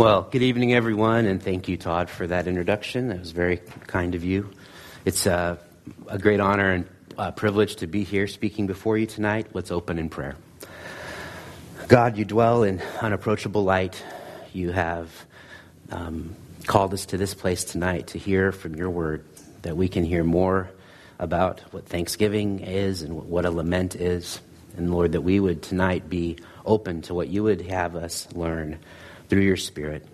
Well, good evening, everyone, and thank you, Todd, for that introduction. That was very kind of you. It's uh, a great honor and uh, privilege to be here speaking before you tonight. Let's open in prayer. God, you dwell in unapproachable light. You have um, called us to this place tonight to hear from your word, that we can hear more about what thanksgiving is and what a lament is. And Lord, that we would tonight be open to what you would have us learn through your Spirit.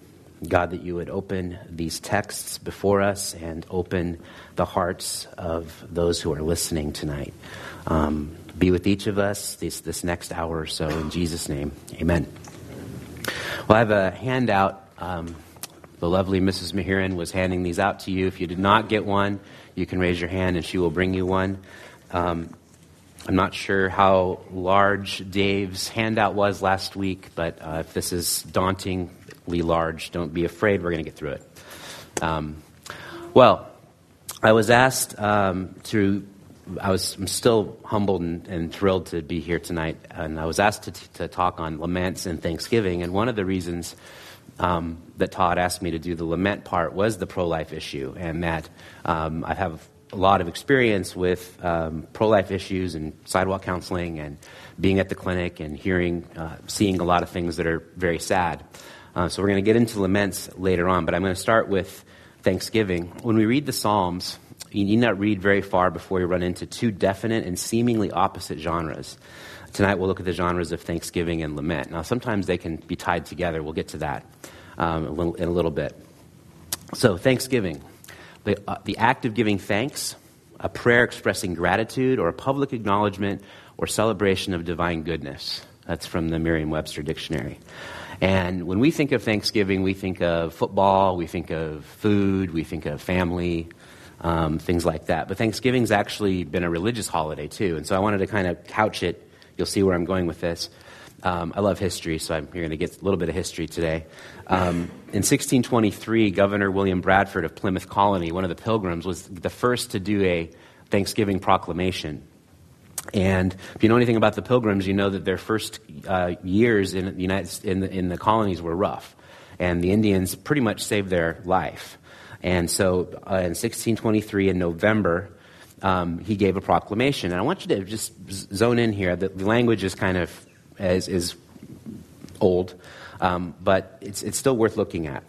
God, that you would open these texts before us and open the hearts of those who are listening tonight. Um, be with each of us this, this next hour or so. In Jesus' name, amen. Well, I have a handout. Um, the lovely Mrs. Mahiran was handing these out to you. If you did not get one, you can raise your hand and she will bring you one. Um, I'm not sure how large Dave's handout was last week, but uh, if this is dauntingly large, don't be afraid. We're going to get through it. Um, well, I was asked um, to. I was I'm still humbled and, and, thrilled to be here tonight, and I was asked to, to talk on laments and Thanksgiving. And one of the reasons um, that Todd asked me to do the lament part was the pro life issue, and that um, I have a lot of experience with um, pro life issues and sidewalk counseling and being at the clinic and hearing, uh, seeing a lot of things that are very sad. Uh, so we're going to get into laments later on, but I'm going to start with Thanksgiving. When we read the Psalms, you need not read very far before you run into two definite and seemingly opposite genres. Tonight we'll look at the genres of Thanksgiving and lament. Now, sometimes they can be tied together. We'll get to that um, in a little bit. So, Thanksgiving the, uh, the act of giving thanks, a prayer expressing gratitude, or a public acknowledgement or celebration of divine goodness. That's from the Merriam Webster Dictionary. And when we think of Thanksgiving, we think of football, we think of food, we think of family, um, things like that. But Thanksgiving's actually been a religious holiday too. And so I wanted to kind of couch it. You'll see where I'm going with this. Um, I love history, so I'm, you're going to get a little bit of history today. Um, in 1623, Governor William Bradford of Plymouth Colony, one of the pilgrims, was the first to do a Thanksgiving proclamation. And if you know anything about the pilgrims, you know that their first uh, years in the, United, in, the, in the colonies were rough. And the Indians pretty much saved their life. And so uh, in 1623, in November, um, he gave a proclamation. And I want you to just zone in here. The, the language is kind of is, is old, um, but it's, it's still worth looking at.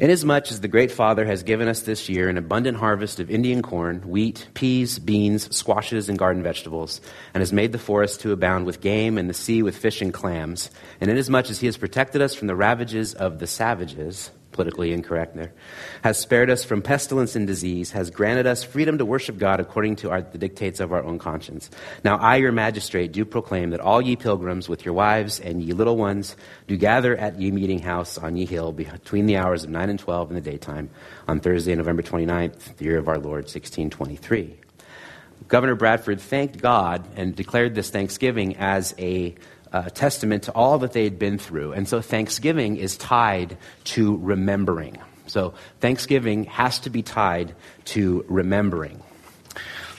Inasmuch as the great Father has given us this year an abundant harvest of Indian corn, wheat, peas, beans, squashes, and garden vegetables, and has made the forest to abound with game and the sea with fish and clams, and inasmuch as he has protected us from the ravages of the savages, politically incorrect there, has spared us from pestilence and disease, has granted us freedom to worship God according to our, the dictates of our own conscience. Now I, your magistrate, do proclaim that all ye pilgrims with your wives and ye little ones do gather at ye meeting house on ye hill between the hours of 9 and 12 in the daytime on Thursday, November 29th, the year of our Lord, 1623. Governor Bradford thanked God and declared this Thanksgiving as a uh, testament to all that they had been through. And so Thanksgiving is tied to remembering. So Thanksgiving has to be tied to remembering.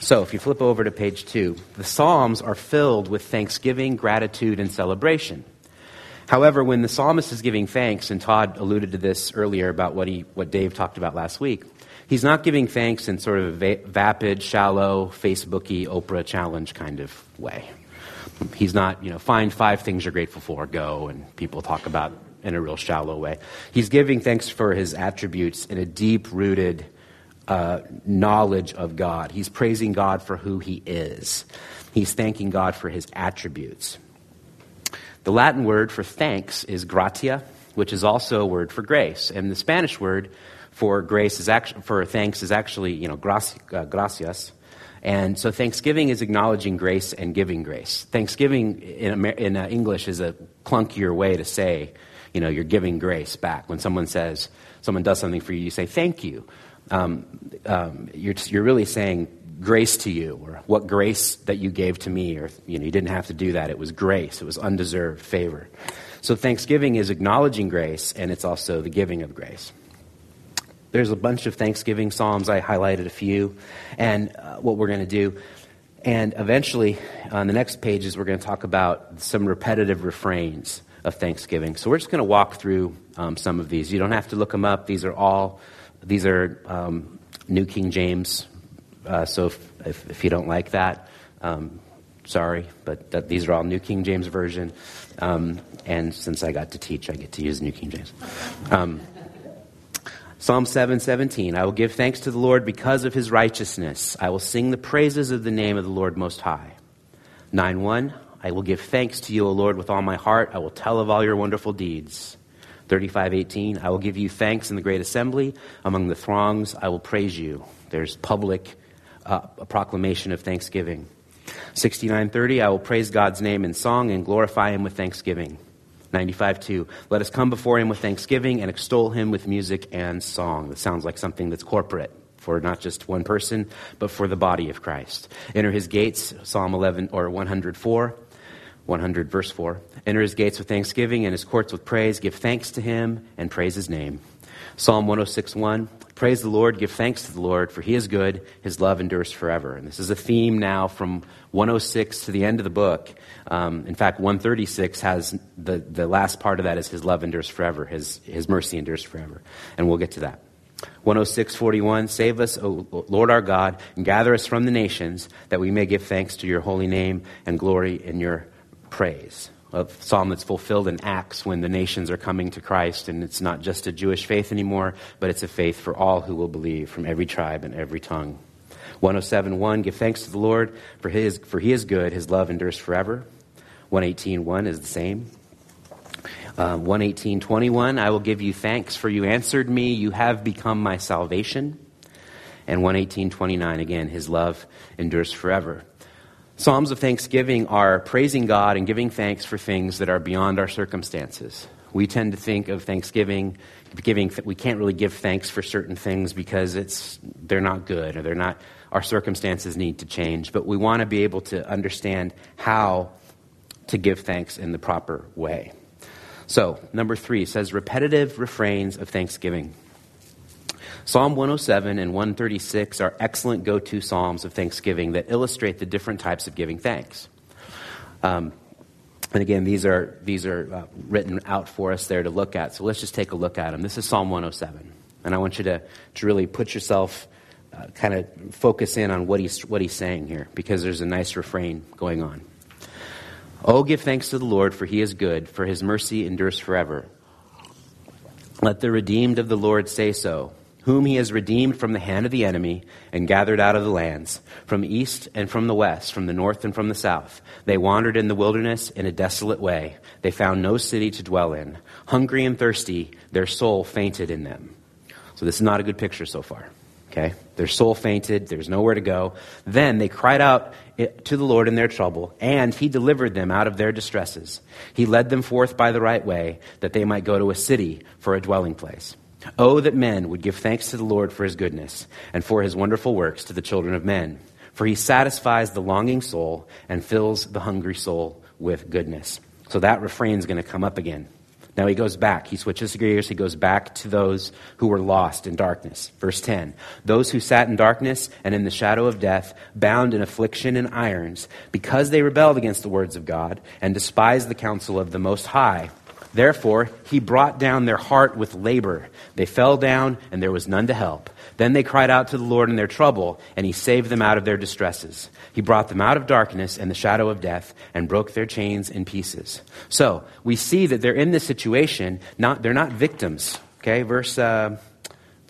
So if you flip over to page two, the Psalms are filled with thanksgiving, gratitude, and celebration. However, when the psalmist is giving thanks, and Todd alluded to this earlier about what, he, what Dave talked about last week, he's not giving thanks in sort of a vapid, shallow, Facebooky, Oprah challenge kind of way he's not, you know, find five things you're grateful for, go, and people talk about in a real shallow way. He's giving thanks for his attributes in a deep rooted uh, knowledge of God. He's praising God for who he is, he's thanking God for his attributes. The Latin word for thanks is gratia, which is also a word for grace. And the Spanish word for grace is actually, for thanks is actually, you know, uh, gracias and so Thanksgiving is acknowledging grace and giving grace. Thanksgiving in, Amer- in uh, English is a clunkier way to say, you know, you're giving grace back. When someone says, someone does something for you, you say, thank you. Um, um, you're, you're really saying grace to you, or what grace that you gave to me, or, you know, you didn't have to do that. It was grace. It was undeserved favor. So Thanksgiving is acknowledging grace, and it's also the giving of grace. There's a bunch of Thanksgiving Psalms. I highlighted a few. And uh, what we're going to do. And eventually, on the next pages, we're going to talk about some repetitive refrains of thanksgiving. So we're just going to walk through um, some of these. You don't have to look them up. These are all these are um, New King James. Uh, so if, if, if, you don't like that, um, sorry, but these are all New King James version. Um, and since I got to teach, I get to use New King James. Psalm 7:17 I will give thanks to the Lord because of his righteousness. I will sing the praises of the name of the Lord most high. 9:1 I will give thanks to you, O Lord, with all my heart. I will tell of all your wonderful deeds. 35:18 I will give you thanks in the great assembly among the throngs I will praise you. There's public uh, a proclamation of thanksgiving. 69:30 I will praise God's name in song and glorify him with thanksgiving. 95 2. Let us come before him with thanksgiving and extol him with music and song. That sounds like something that's corporate for not just one person, but for the body of Christ. Enter his gates, Psalm 11 or 104. 100 verse 4 enter his gates with thanksgiving and his courts with praise give thanks to him and praise his name psalm 106 1 praise the lord give thanks to the lord for he is good his love endures forever and this is a theme now from 106 to the end of the book um, in fact, 136 has the, the last part of that is his love endures forever, his, his mercy endures forever. And we'll get to that. 106:41 Save us, O Lord our God, and gather us from the nations that we may give thanks to your holy name and glory in your praise. A psalm that's fulfilled in Acts when the nations are coming to Christ, and it's not just a Jewish faith anymore, but it's a faith for all who will believe from every tribe and every tongue. 107.1 Give thanks to the Lord, for, his, for he is good, his love endures forever. 118.1 is the same. Um, 118.21 I will give you thanks, for you answered me, you have become my salvation. And 118.29 again, his love endures forever. Psalms of thanksgiving are praising God and giving thanks for things that are beyond our circumstances. We tend to think of Thanksgiving, giving, we can't really give thanks for certain things because it's, they're not good or they're not our circumstances need to change, but we want to be able to understand how to give thanks in the proper way. So, number three says repetitive refrains of thanksgiving. Psalm 107 and 136 are excellent go to psalms of thanksgiving that illustrate the different types of giving thanks. Um, and again, these are, these are uh, written out for us there to look at. So let's just take a look at them. This is Psalm 107. And I want you to, to really put yourself uh, kind of focus in on what he's, what he's saying here because there's a nice refrain going on. Oh, give thanks to the Lord, for he is good, for his mercy endures forever. Let the redeemed of the Lord say so, whom he has redeemed from the hand of the enemy and gathered out of the lands, from east and from the west, from the north and from the south. They wandered in the wilderness in a desolate way. They found no city to dwell in. Hungry and thirsty, their soul fainted in them. So, this is not a good picture so far. Okay? Their soul fainted. There's nowhere to go. Then they cried out to the Lord in their trouble, and he delivered them out of their distresses. He led them forth by the right way, that they might go to a city for a dwelling place. Oh, that men would give thanks to the Lord for his goodness, and for his wonderful works to the children of men. For he satisfies the longing soul and fills the hungry soul with goodness. So that refrain is going to come up again. Now he goes back. He switches gears. He goes back to those who were lost in darkness. Verse 10 Those who sat in darkness and in the shadow of death, bound in affliction and irons, because they rebelled against the words of God and despised the counsel of the Most High. Therefore, he brought down their heart with labor. They fell down, and there was none to help. Then they cried out to the Lord in their trouble, and he saved them out of their distresses. He brought them out of darkness and the shadow of death, and broke their chains in pieces. So, we see that they're in this situation, not, they're not victims. Okay, verse. Uh,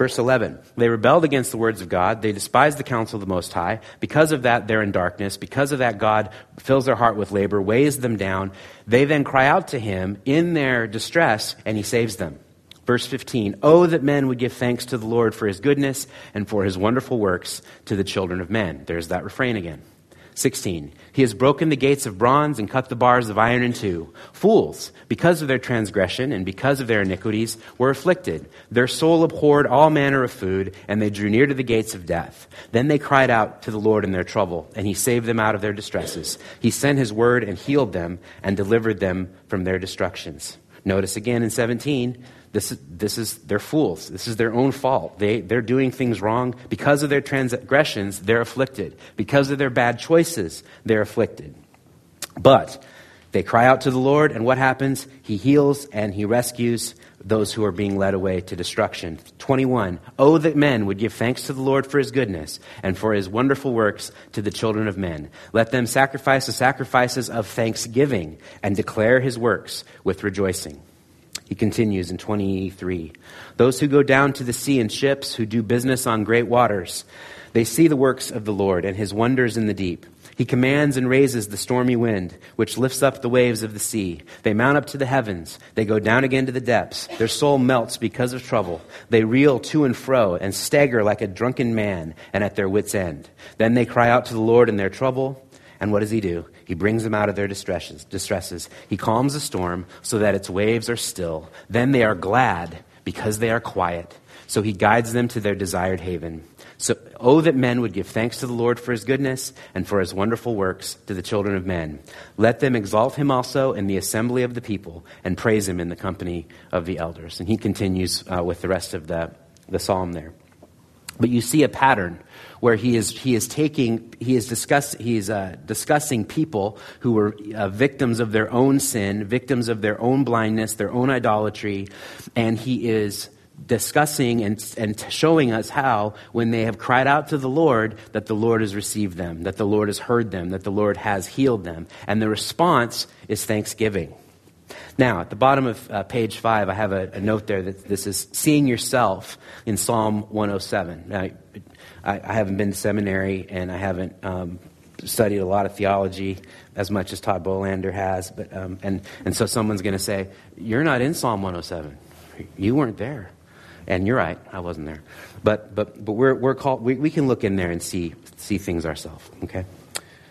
Verse 11, they rebelled against the words of God. They despised the counsel of the Most High. Because of that, they're in darkness. Because of that, God fills their heart with labor, weighs them down. They then cry out to Him in their distress, and He saves them. Verse 15, Oh, that men would give thanks to the Lord for His goodness and for His wonderful works to the children of men. There's that refrain again. 16. He has broken the gates of bronze and cut the bars of iron in two. Fools, because of their transgression and because of their iniquities, were afflicted. Their soul abhorred all manner of food, and they drew near to the gates of death. Then they cried out to the Lord in their trouble, and he saved them out of their distresses. He sent his word and healed them and delivered them from their destructions. Notice again in 17, this is, this is, they're fools. This is their own fault. They, they're doing things wrong. Because of their transgressions, they're afflicted. Because of their bad choices, they're afflicted. But They cry out to the Lord, and what happens? He heals and he rescues those who are being led away to destruction. 21. Oh, that men would give thanks to the Lord for his goodness and for his wonderful works to the children of men. Let them sacrifice the sacrifices of thanksgiving and declare his works with rejoicing. He continues in 23. Those who go down to the sea in ships, who do business on great waters, they see the works of the Lord and his wonders in the deep. He commands and raises the stormy wind, which lifts up the waves of the sea. They mount up to the heavens. They go down again to the depths. Their soul melts because of trouble. They reel to and fro and stagger like a drunken man and at their wits' end. Then they cry out to the Lord in their trouble. And what does he do? He brings them out of their distresses. distresses. He calms the storm so that its waves are still. Then they are glad because they are quiet. So he guides them to their desired haven. So, oh, that men would give thanks to the Lord for his goodness and for his wonderful works to the children of men. Let them exalt him also in the assembly of the people and praise him in the company of the elders. And he continues uh, with the rest of the, the psalm there. But you see a pattern where he is, he is taking, he is, discuss, he is uh, discussing people who were uh, victims of their own sin, victims of their own blindness, their own idolatry, and he is discussing and, and showing us how, when they have cried out to the Lord, that the Lord has received them, that the Lord has heard them, that the Lord has healed them. And the response is thanksgiving. Now, at the bottom of uh, page five, I have a, a, note there that this is seeing yourself in Psalm 107. Now, I, I haven't been to seminary and I haven't um, studied a lot of theology as much as Todd Bolander has, but, um, and, and so someone's going to say, You're not in Psalm 107. You weren't there. And you're right, I wasn't there. But, but, but we're, we're called, we, we can look in there and see, see things ourselves, okay?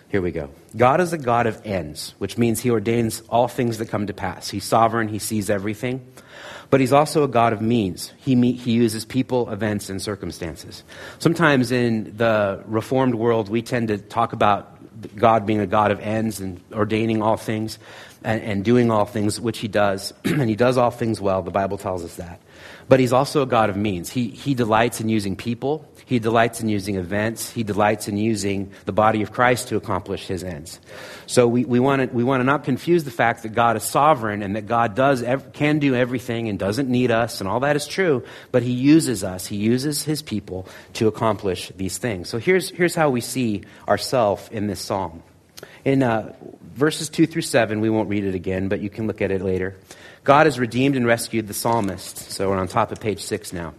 Here we go. God is a God of ends, which means he ordains all things that come to pass. He's sovereign, he sees everything. But he's also a God of means. He, he uses people, events, and circumstances. Sometimes in the Reformed world, we tend to talk about God being a God of ends and ordaining all things and, and doing all things, which he does. and he does all things well. The Bible tells us that. But he's also a God of means. He, he delights in using people, he delights in using events, he delights in using the body of Christ to accomplish his ends. So we, we want to we wanna not confuse the fact that God is sovereign and that God does ev- can do everything and doesn't need us, and all that is true, but he uses us, he uses his people to accomplish these things. So here's, here's how we see ourselves in this psalm. In uh, verses 2 through 7, we won't read it again, but you can look at it later. God has redeemed and rescued the psalmist. So we're on top of page six now.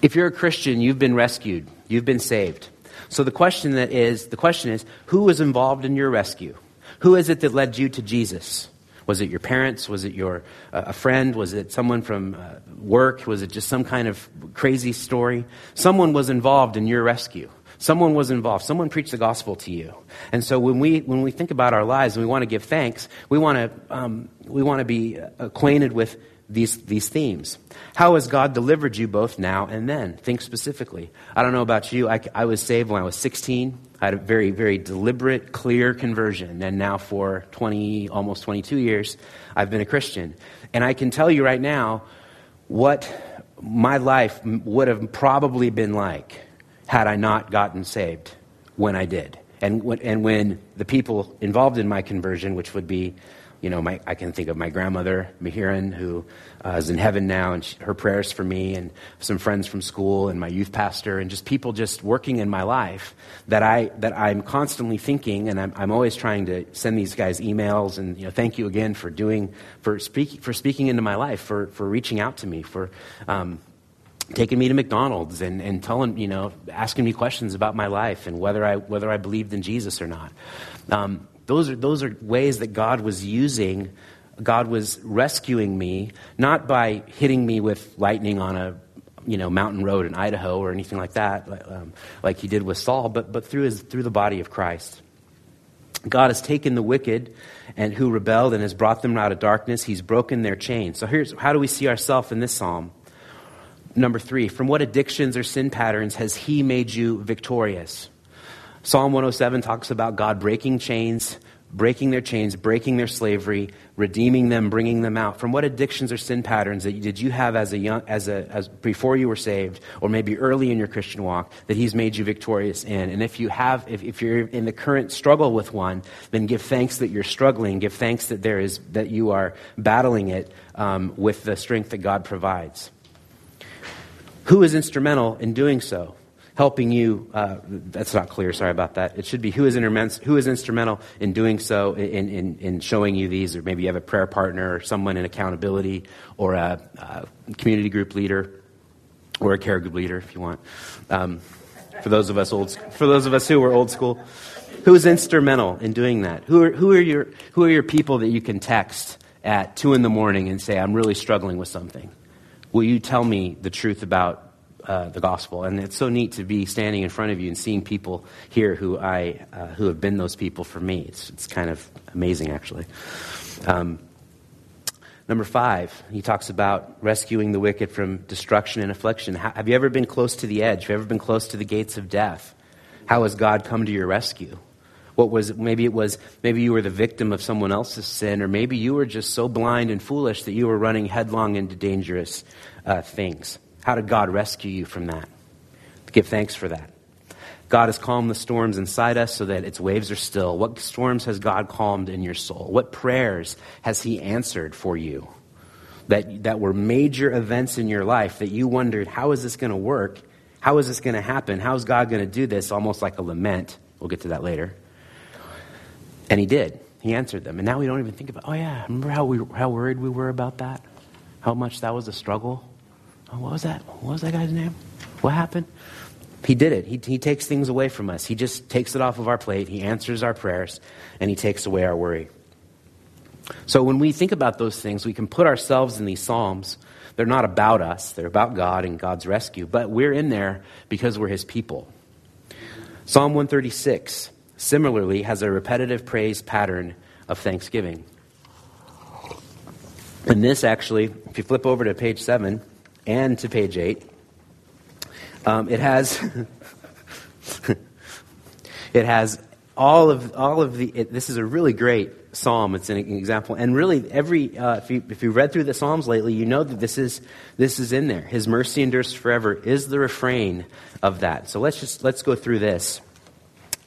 If you're a Christian, you've been rescued, you've been saved. So the question that is, the question is, who was involved in your rescue? Who is it that led you to Jesus? Was it your parents? Was it your uh, a friend? Was it someone from uh, work? Was it just some kind of crazy story? Someone was involved in your rescue. Someone was involved. Someone preached the gospel to you. And so when we, when we think about our lives and we want to give thanks, we want to, um, we want to be acquainted with these, these themes. How has God delivered you both now and then? Think specifically. I don't know about you. I, I was saved when I was 16. I had a very, very deliberate, clear conversion. And now for 20, almost 22 years, I've been a Christian. And I can tell you right now what my life would have probably been like had I not gotten saved when I did. And when, and when the people involved in my conversion, which would be, you know, my, I can think of my grandmother, Mahiran, who uh, is in heaven now, and she, her prayers for me, and some friends from school, and my youth pastor, and just people just working in my life that, I, that I'm constantly thinking, and I'm, I'm always trying to send these guys emails, and, you know, thank you again for doing, for, speak, for speaking into my life, for, for reaching out to me, for, um, taking me to McDonald's and, and telling, you know, asking me questions about my life and whether I, whether I believed in Jesus or not. Um, those, are, those are ways that God was using, God was rescuing me, not by hitting me with lightning on a you know, mountain road in Idaho or anything like that, um, like he did with Saul, but, but through, his, through the body of Christ. God has taken the wicked and who rebelled and has brought them out of darkness. He's broken their chains. So here's how do we see ourselves in this psalm? Number three, from what addictions or sin patterns has He made you victorious? Psalm 107 talks about God breaking chains, breaking their chains, breaking their slavery, redeeming them, bringing them out. From what addictions or sin patterns that did you have as a young, as a, as before you were saved, or maybe early in your Christian walk that He's made you victorious in? And if you have, if, if you're in the current struggle with one, then give thanks that you're struggling. Give thanks that there is that you are battling it um, with the strength that God provides. Who is instrumental in doing so? helping you. Uh, that's not clear. Sorry about that. It should be who is, who is instrumental in doing so, in, in, in showing you these, or maybe you have a prayer partner, or someone in accountability, or a, a community group leader, or a care group leader, if you want. Um, for those of us old, for those of us who are old school, who is instrumental in doing that? Who are, who are your who are your people that you can text at two in the morning and say, "I'm really struggling with something"? Will you tell me the truth about uh, the gospel. And it's so neat to be standing in front of you and seeing people here who I uh, who have been those people for me. It's it's kind of amazing, actually. Um, number five, he talks about rescuing the wicked from destruction and affliction. Have you ever been close to the edge? Have you ever been close to the gates of death? How has God come to your rescue? What was maybe it was maybe you were the victim of someone else's sin, or maybe you were just so blind and foolish that you were running headlong into dangerous uh, things. How did God rescue you from that? Give thanks for that. God has calmed the storms inside us so that its waves are still. What storms has God calmed in your soul? What prayers has He answered for you that, that were major events in your life that you wondered, how is this going to work? How is this going to happen? How is God going to do this? Almost like a lament. We'll get to that later. And He did. He answered them. And now we don't even think about, oh, yeah, remember how, we, how worried we were about that? How much that was a struggle? Oh, what was that? What was that guy's name? What happened? He did it. He, he takes things away from us. He just takes it off of our plate. He answers our prayers, and He takes away our worry. So when we think about those things, we can put ourselves in these Psalms. They're not about us, they're about God and God's rescue, but we're in there because we're His people. Psalm 136 similarly has a repetitive praise pattern of thanksgiving. And this actually, if you flip over to page 7, and to page 8. Um, it has it has all of all of the it, this is a really great psalm it's an example and really every uh, if, you, if you read through the psalms lately you know that this is this is in there his mercy endures forever is the refrain of that so let's just let's go through this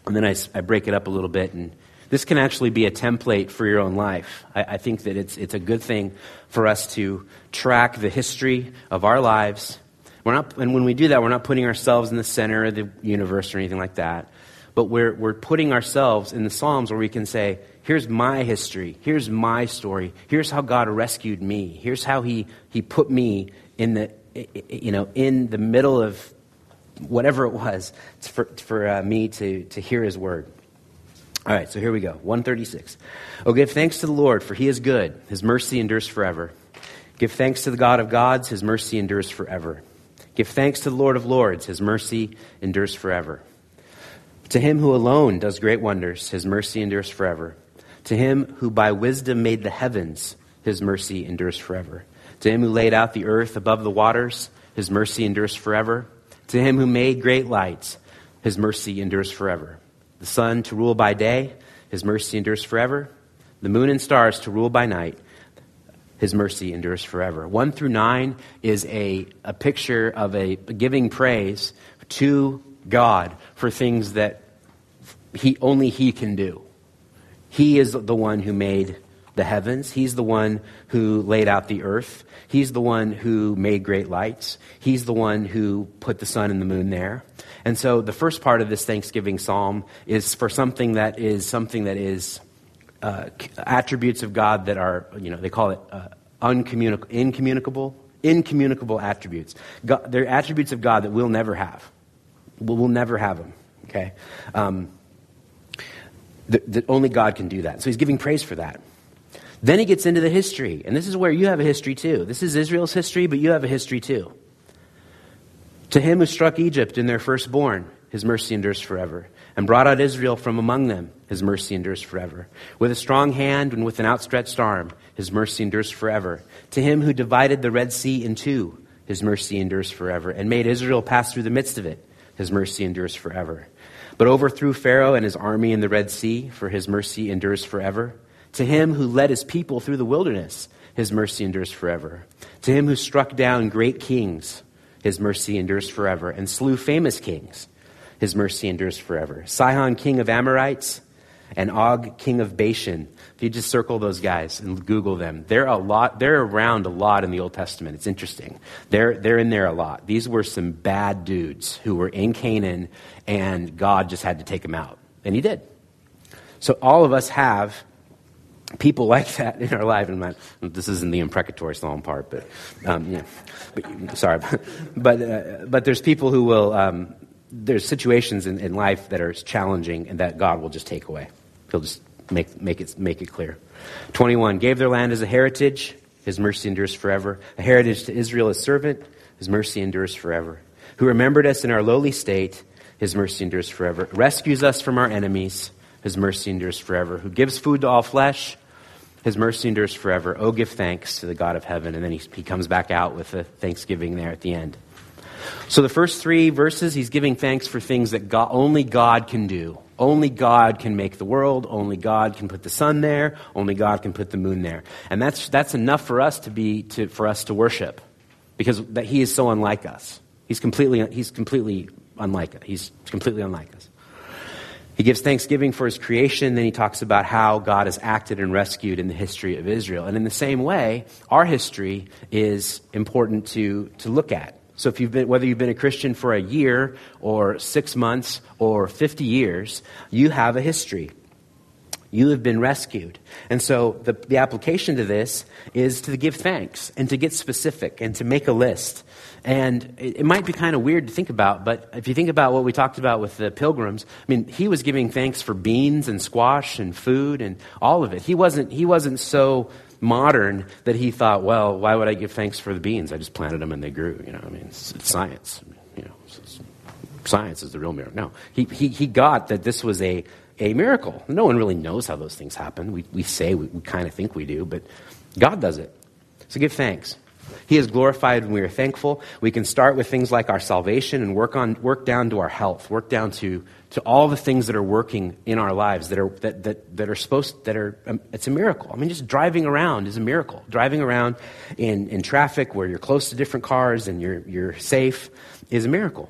and then i, I break it up a little bit and this can actually be a template for your own life. I, I, think that it's, it's a good thing for us to track the history of our lives. We're not, and when we do that, we're not putting ourselves in the center of the universe or anything like that. But we're, we're putting ourselves in the Psalms where we can say, here's my history, here's my story, here's how God rescued me, here's how He, he put me in the, you know, in the middle of whatever it was for, for uh, me to, to hear His word. All right, so here we go. 136. Oh, give thanks to the Lord, for he is good. His mercy endures forever. Give thanks to the God of gods. His mercy endures forever. Give thanks to the Lord of lords. His mercy endures forever. To him who alone does great wonders, his mercy endures forever. To him who by wisdom made the heavens, his mercy endures forever. To him who laid out the earth above the waters, his mercy endures forever. To him who made great lights, his mercy endures forever the sun to rule by day, his mercy endures forever. The moon and stars to rule by night, his mercy endures forever. 1 through 9 is a, a picture of a giving praise to God for things that he, only he can do. He is the one who made the heavens. He's the one who laid out the earth. He's the one who made great lights. He's the one who put the sun and the moon there. And so the first part of this Thanksgiving psalm is for something that is something that is uh, attributes of God that are, you know, they call it uh, uncommunicable, incommunicable, incommunicable attributes. God, they're attributes of God that we'll never have. We'll, we'll never have them. Okay. Um, that only God can do that. So he's giving praise for that. Then he gets into the history, and this is where you have a history too. This is Israel's history, but you have a history too. To him who struck Egypt in their firstborn, his mercy endures forever, and brought out Israel from among them, his mercy endures forever. With a strong hand and with an outstretched arm, his mercy endures forever. To him who divided the Red Sea in two, his mercy endures forever, and made Israel pass through the midst of it, his mercy endures forever. but overthrew Pharaoh and his army in the Red Sea, for his mercy endures forever. To him who led his people through the wilderness, his mercy endures forever. To him who struck down great kings, his mercy endures forever, and slew famous kings, his mercy endures forever. Sihon, king of Amorites, and Og, king of Bashan. If you just circle those guys and Google them, they're a lot. They're around a lot in the Old Testament. It's interesting. They're they're in there a lot. These were some bad dudes who were in Canaan, and God just had to take them out, and He did. So all of us have people like that in our life. And this isn't the imprecatory psalm part, but um, yeah, but, sorry, but uh, but there's people who will. Um, there's situations in, in life that are challenging and that God will just take away. He'll just make, make, it, make it clear. 21. Gave their land as a heritage. His mercy endures forever. A heritage to Israel as servant. His mercy endures forever. Who remembered us in our lowly state. His mercy endures forever. Rescues us from our enemies. His mercy endures forever. Who gives food to all flesh. His mercy endures forever. Oh, give thanks to the God of heaven. And then he, he comes back out with the thanksgiving there at the end. So the first three verses, he's giving thanks for things that God, only God can do. Only God can make the world. Only God can put the sun there. Only God can put the moon there. And that's, that's enough for us to be, to, for us to worship because that he is so unlike us. He's completely, he's completely unlike us. He's completely unlike us. He gives thanksgiving for his creation, then he talks about how God has acted and rescued in the history of Israel. And in the same way, our history is important to, to look at. So if you've been, whether you've been a Christian for a year or six months or 50 years, you have a history. You have been rescued. And so the, the application to this is to give thanks and to get specific and to make a list. And it, it might be kind of weird to think about, but if you think about what we talked about with the pilgrims, I mean, he was giving thanks for beans and squash and food and all of it. He wasn't, he wasn't so modern that he thought, well, why would I give thanks for the beans? I just planted them and they grew. You know, I mean, it's, it's science. You know, science is the real miracle. No, he, he, he got that this was a, a miracle. No one really knows how those things happen. We, we say we, we kind of think we do, but God does it. So give thanks. He is glorified when we are thankful. We can start with things like our salvation and work on work down to our health, work down to to all the things that are working in our lives that are, that, that, that are supposed, that are, um, it's a miracle. I mean, just driving around is a miracle. Driving around in, in traffic where you're close to different cars and you're, you're safe is a miracle.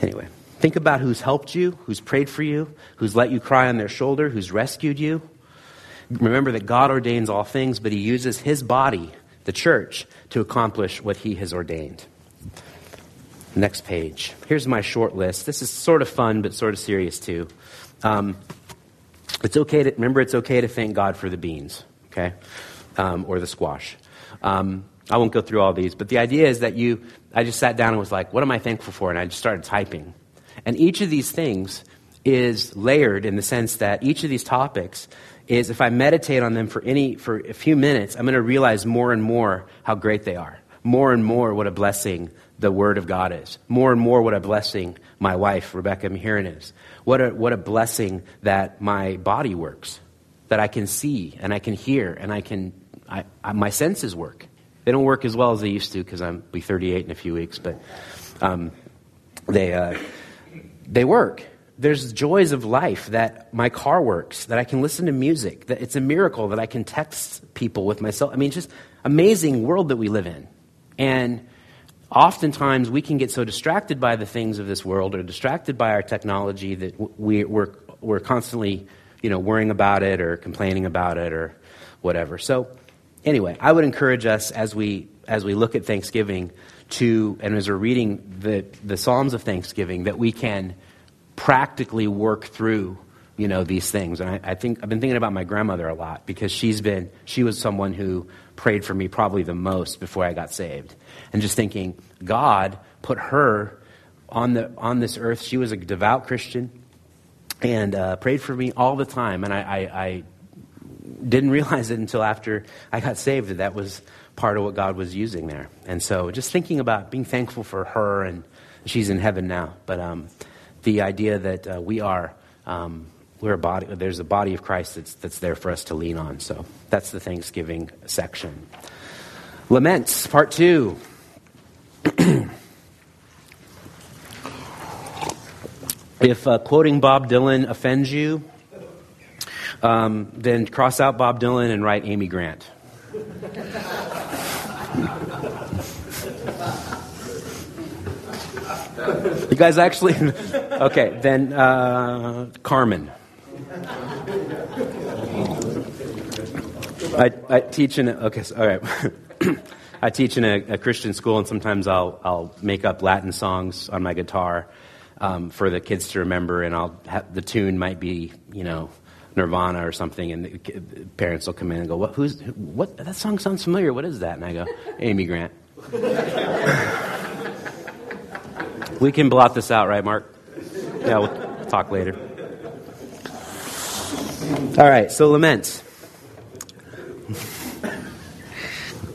Anyway, think about who's helped you, who's prayed for you, who's let you cry on their shoulder, who's rescued you. Remember that God ordains all things, but He uses His body, the church, to accomplish what He has ordained. Next page. Here's my short list. This is sort of fun, but sort of serious too. Um, it's okay to remember. It's okay to thank God for the beans, okay, um, or the squash. Um, I won't go through all these, but the idea is that you. I just sat down and was like, "What am I thankful for?" And I just started typing. And each of these things is layered in the sense that each of these topics is, if I meditate on them for any for a few minutes, I'm going to realize more and more how great they are. More and more, what a blessing the Word of God is. More and more, what a blessing my wife, Rebecca Mahiran, is. What a, what a blessing that my body works, that I can see and I can hear and I can, I, I, my senses work. They don't work as well as they used to because I'm be 38 in a few weeks, but um, they, uh, they work. There's joys of life that my car works, that I can listen to music, that it's a miracle that I can text people with myself. I mean, just amazing world that we live in. And oftentimes we can get so distracted by the things of this world or distracted by our technology that we, we're, we're constantly you know, worrying about it or complaining about it or whatever. So, anyway, I would encourage us as we, as we look at Thanksgiving to, and as we're reading the, the Psalms of Thanksgiving, that we can practically work through you know these things and I, I, think i've been thinking about my grandmother a lot because she's been she was someone who prayed for me probably the most before i got saved and just thinking, God put her on, the, on this earth. She was a devout Christian and uh, prayed for me all the time. And I, I, I didn't realize it until after I got saved that that was part of what God was using there. And so just thinking about being thankful for her, and she's in heaven now. But um, the idea that uh, we are, um, we're a body, there's a body of Christ that's, that's there for us to lean on. So that's the Thanksgiving section. Laments, part two. If uh, quoting Bob Dylan offends you, um, then cross out Bob Dylan and write Amy Grant. You guys actually. okay, then uh, Carmen. I, I teach in a, okay, so, all right. I teach in a, a, Christian school, and sometimes I'll I'll make up Latin songs on my guitar um, for the kids to remember, and I'll have, the tune might be you know Nirvana or something, and parents will come in and go, "What? Who's what? That song sounds familiar. What is that?" And I go, "Amy Grant." we can blot this out, right, Mark? Yeah, we'll talk later. All right, so laments.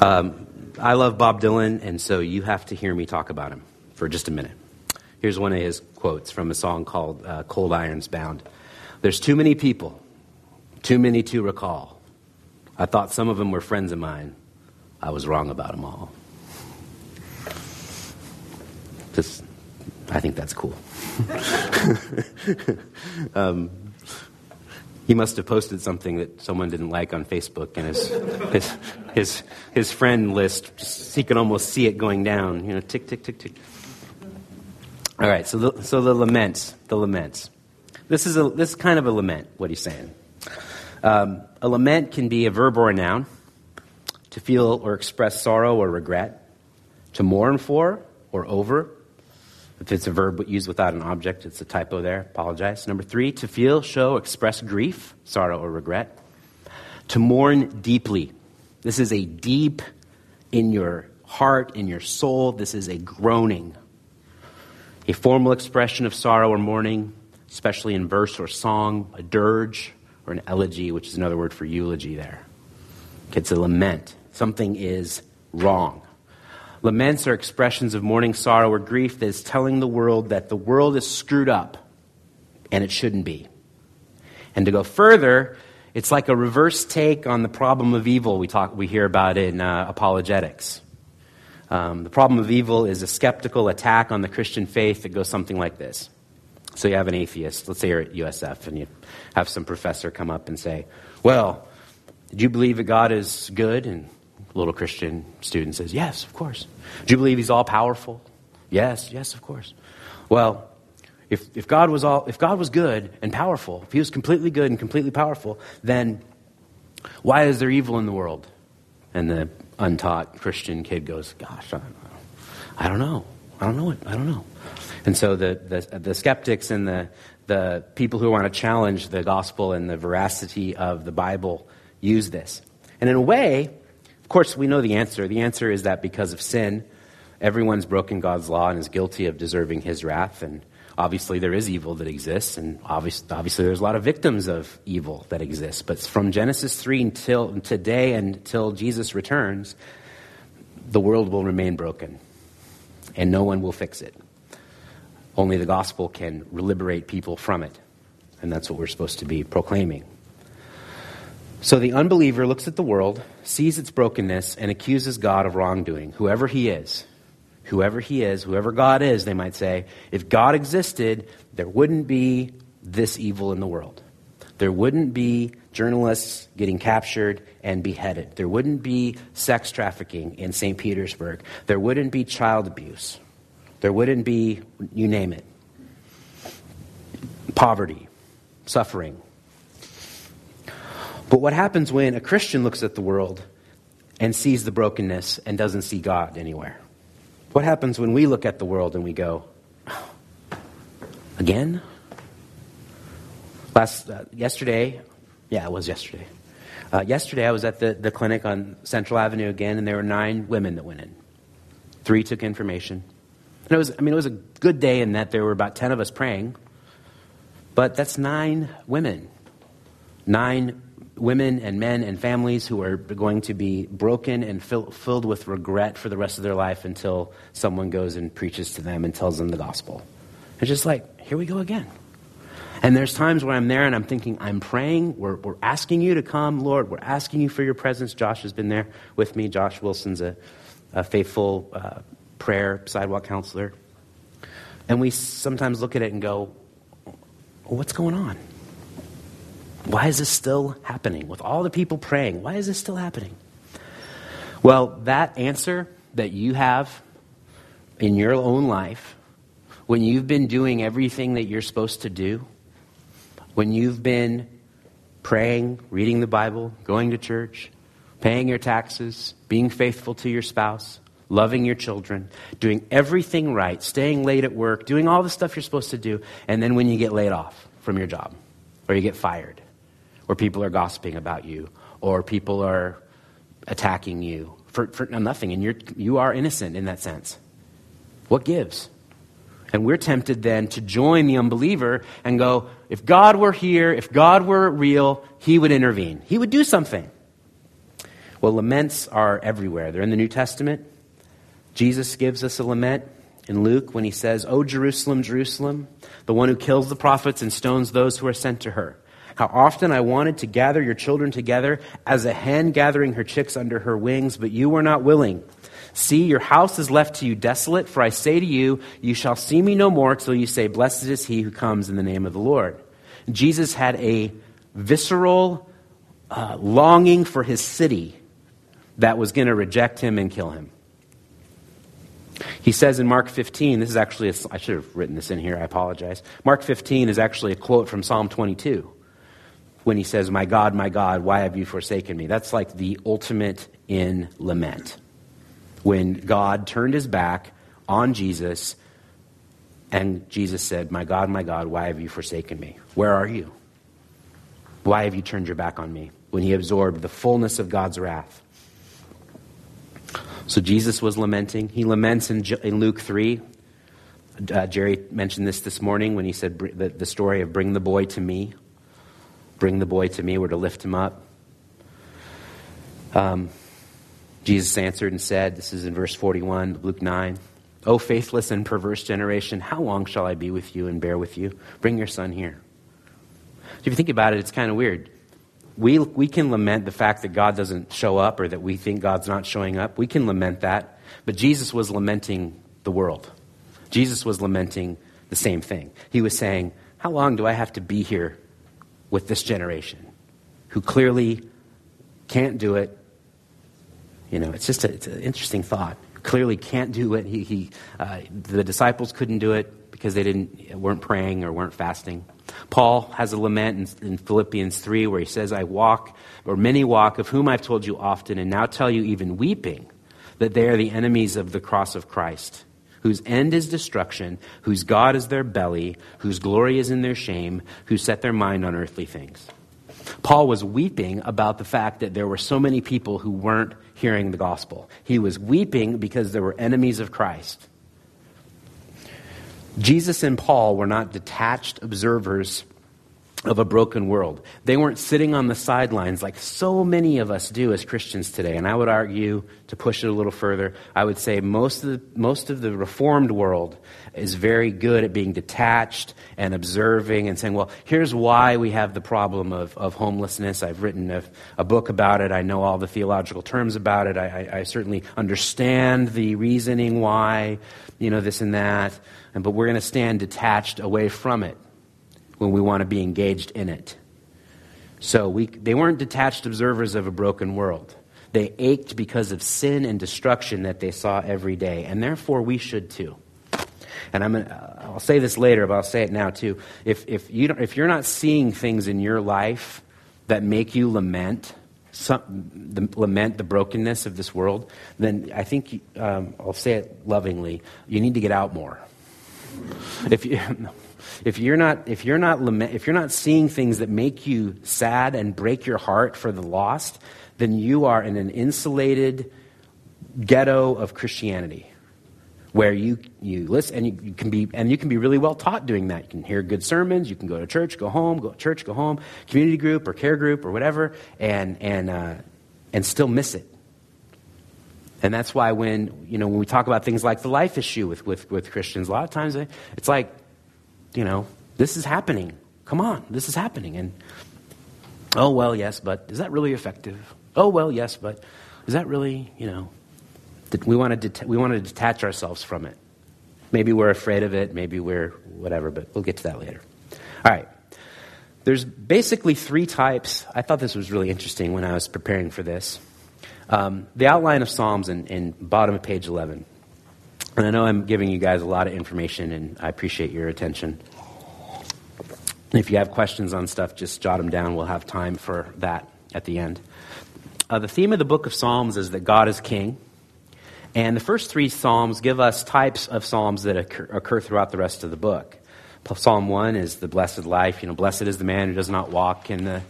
Um, I love Bob Dylan, and so you have to hear me talk about him for just a minute. Here's one of his quotes from a song called uh, Cold Irons Bound. There's too many people, too many to recall. I thought some of them were friends of mine. I was wrong about them all. Just, I think that's cool. um, he must have posted something that someone didn't like on Facebook, and his his his, his friend list he could almost see it going down. You know, tick tick tick tick. All right, so the, so the laments, the laments. This is a this is kind of a lament. What he's saying. Um, a lament can be a verb or a noun. To feel or express sorrow or regret. To mourn for or over if it's a verb used without an object, it's a typo there. Apologize. Number three, to feel, show, express grief, sorrow, or regret. To mourn deeply. This is a deep in your heart, in your soul. This is a groaning. A formal expression of sorrow or mourning, especially in verse or song, a dirge, or an elegy, which is another word for eulogy there. It's a lament. Something is wrong. Laments are expressions of mourning, sorrow, or grief that is telling the world that the world is screwed up and it shouldn't be. And to go further, it's like a reverse take on the problem of evil we, talk, we hear about in uh, apologetics. Um, the problem of evil is a skeptical attack on the Christian faith that goes something like this. So you have an atheist, let's say you're at USF, and you have some professor come up and say, Well, do you believe that God is good? And a little Christian student says, Yes, of course. Do you believe he's all powerful? Yes, yes, of course. Well, if, if, God was all, if God was good and powerful, if he was completely good and completely powerful, then why is there evil in the world? And the untaught Christian kid goes, Gosh, I don't know. I don't know. I don't know. It. I don't know. And so the, the, the skeptics and the, the people who want to challenge the gospel and the veracity of the Bible use this. And in a way, of course, we know the answer. The answer is that because of sin, everyone's broken God's law and is guilty of deserving his wrath. And obviously, there is evil that exists, and obviously, obviously there's a lot of victims of evil that exists. But from Genesis 3 until today until Jesus returns, the world will remain broken, and no one will fix it. Only the gospel can liberate people from it. And that's what we're supposed to be proclaiming. So the unbeliever looks at the world, sees its brokenness, and accuses God of wrongdoing, whoever he is. Whoever he is, whoever God is, they might say, if God existed, there wouldn't be this evil in the world. There wouldn't be journalists getting captured and beheaded. There wouldn't be sex trafficking in St. Petersburg. There wouldn't be child abuse. There wouldn't be, you name it, poverty, suffering, but what happens when a Christian looks at the world and sees the brokenness and doesn't see God anywhere? What happens when we look at the world and we go, again? Last, uh, yesterday, yeah, it was yesterday. Uh, yesterday, I was at the, the clinic on Central Avenue again, and there were nine women that went in. Three took information. And it was, I mean, it was a good day in that there were about 10 of us praying, but that's nine women. Nine women and men and families who are going to be broken and fill, filled with regret for the rest of their life until someone goes and preaches to them and tells them the gospel. It's just like, here we go again. And there's times where I'm there and I'm thinking, I'm praying. We're, we're asking you to come, Lord. We're asking you for your presence. Josh has been there with me. Josh Wilson's a, a faithful uh, prayer sidewalk counselor. And we sometimes look at it and go, what's going on? Why is this still happening? With all the people praying, why is this still happening? Well, that answer that you have in your own life, when you've been doing everything that you're supposed to do, when you've been praying, reading the Bible, going to church, paying your taxes, being faithful to your spouse, loving your children, doing everything right, staying late at work, doing all the stuff you're supposed to do, and then when you get laid off from your job, or you get fired, or people are gossiping about you, or people are attacking you for, for nothing, and you're, you are innocent in that sense. What gives? And we're tempted then to join the unbeliever and go, if God were here, if God were real, he would intervene. He would do something. Well, laments are everywhere. They're in the New Testament. Jesus gives us a lament in Luke when he says, O Jerusalem, Jerusalem, the one who kills the prophets and stones those who are sent to her. How often I wanted to gather your children together as a hen gathering her chicks under her wings, but you were not willing. See, your house is left to you desolate, for I say to you, you shall see me no more till you say, Blessed is he who comes in the name of the Lord. Jesus had a visceral uh, longing for his city that was going to reject him and kill him. He says in Mark 15, this is actually, a, I should have written this in here, I apologize. Mark 15 is actually a quote from Psalm 22 when he says, My God, my God, why have you forsaken me? That's like the ultimate in lament. When God turned his back on Jesus and Jesus said, My God, my God, why have you forsaken me? Where are you? Why have you turned your back on me? When he absorbed the fullness of God's wrath. So Jesus was lamenting. He laments in, in Luke 3. Uh, Jerry mentioned this this morning when he said the, the story of bring the boy to me. Bring the boy to me. We're to lift him up. Um, Jesus answered and said, This is in verse 41, Luke 9. O faithless and perverse generation, how long shall I be with you and bear with you? Bring your son here. If you think about it, it's kind of weird we, we can lament the fact that God doesn't show up or that we think God's not showing up. We can lament that. But Jesus was lamenting the world. Jesus was lamenting the same thing. He was saying, How long do I have to be here with this generation who clearly can't do it? You know, it's just a, it's an interesting thought. Clearly can't do it. He, he, uh, the disciples couldn't do it because they didn't, weren't praying or weren't fasting. Paul has a lament in, in, Philippians 3 where he says, I walk, or many walk, of whom I've told you often, and now tell you even weeping, that they are the enemies of the cross of Christ, whose end is destruction, whose God is their belly, whose glory is in their shame, who set their mind on earthly things. Paul was weeping about the fact that there were so many people who weren't hearing the gospel. He was weeping because there were enemies of Christ. Jesus and Paul were not detached observers of a broken world. They weren't sitting on the sidelines like so many of us do as Christians today. And I would argue, to push it a little further, I would say most of the, most of the reformed world is very good at being detached and observing and saying, well, here's why we have the problem of, of homelessness. I've written a, a book about it. I know all the theological terms about it. I, I, I certainly understand the reasoning why, you know, this and that but we're going to stand detached away from it when we want to be engaged in it. So we, they weren't detached observers of a broken world. They ached because of sin and destruction that they saw every day, and therefore we should too. And I'm gonna, I'll say this later, but I'll say it now too. If, if, you if you're not seeing things in your life that make you lament, some, the, lament the brokenness of this world, then I think, um, I'll say it lovingly, you need to get out more. If you, if you're not, if you're not, lament, if you're not seeing things that make you sad and break your heart for the lost, then you are in an insulated ghetto of Christianity where you, you listen and you, you, can be and you can be really well taught doing that. You can hear good sermons, you can go to church, go home, go to church, go home, community group or care group or whatever, and and uh, and still miss it. And that's why when, you know, when we talk about things like the life issue with, with, with Christians, a lot of times it's like, you know, this is happening. Come on, this is happening. And, oh, well, yes, but is that really effective? Oh, well, yes, but is that really, you know, we want to, det- we want to detach ourselves from it. Maybe we're afraid of it, maybe we're whatever, but we'll get to that later. All right, there's basically three types. I thought this was really interesting when I was preparing for this. Um, the outline of Psalms in, in bottom of page 11. And I know I'm giving you guys a lot of information, and I appreciate your attention. If you have questions on stuff, just jot them down. We'll have time for that at the end. Uh, the theme of the book of Psalms is that God is king. And the first three Psalms give us types of Psalms that occur, occur throughout the rest of the book. Psalm 1 is the blessed life. You know, blessed is the man who does not walk in the,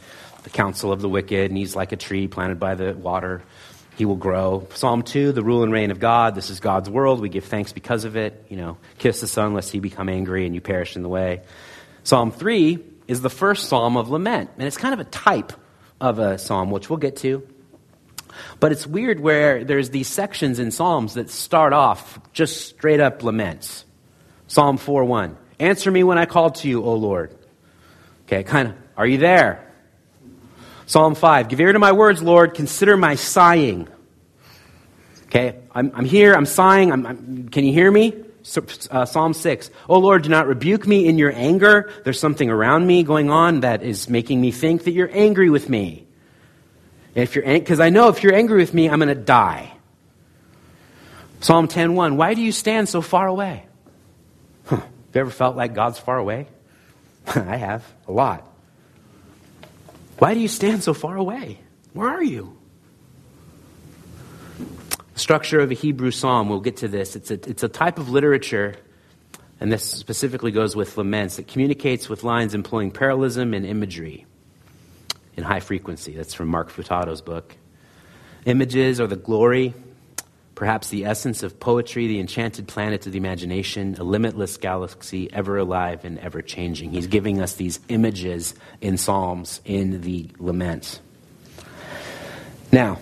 the counsel of the wicked, and he's like a tree planted by the water. He will grow. Psalm 2, the rule and reign of God. This is God's world. We give thanks because of it. You know, kiss the Son lest he become angry and you perish in the way. Psalm 3 is the first psalm of lament, and it's kind of a type of a psalm, which we'll get to. But it's weird where there's these sections in Psalms that start off just straight up laments. Psalm 4:1. Answer me when I call to you, O Lord. Okay, kind of, are you there? Psalm 5. Give ear to my words, Lord. Consider my sighing. Okay, I'm, I'm here, I'm sighing. I'm, I'm, can you hear me? Uh, Psalm 6. Oh Lord, do not rebuke me in your anger. There's something around me going on that is making me think that you're angry with me. If you're because I know if you're angry with me, I'm going to die. Psalm 10:1. Why do you stand so far away? Huh. Have you ever felt like God's far away? I have a lot. Why do you stand so far away? Where are you? The structure of a Hebrew psalm, we'll get to this. It's a, it's a type of literature, and this specifically goes with laments, that communicates with lines employing parallelism and imagery in high frequency. That's from Mark Futato's book. Images are the glory, perhaps the essence of poetry, the enchanted planet of the imagination, a limitless galaxy, ever alive and ever changing. He's giving us these images in Psalms, in the laments. Now,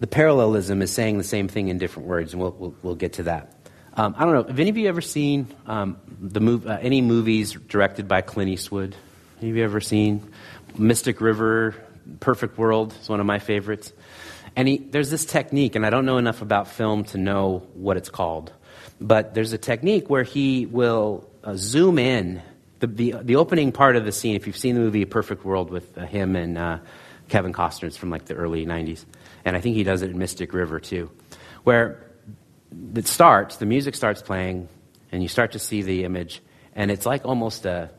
the parallelism is saying the same thing in different words, and we'll, we'll, we'll get to that. Um, I don't know. Have any of you ever seen um, the mov- uh, any movies directed by Clint Eastwood? Have you ever seen Mystic River, Perfect World is one of my favorites. And he, there's this technique, and I don't know enough about film to know what it's called, but there's a technique where he will uh, zoom in. The, the, the, opening part of the scene, if you've seen the movie Perfect World with uh, him and uh, Kevin Costner, it's from like the early 90s. And I think he does it in Mystic River too, where it starts, the music starts playing, and you start to see the image, and it's like almost a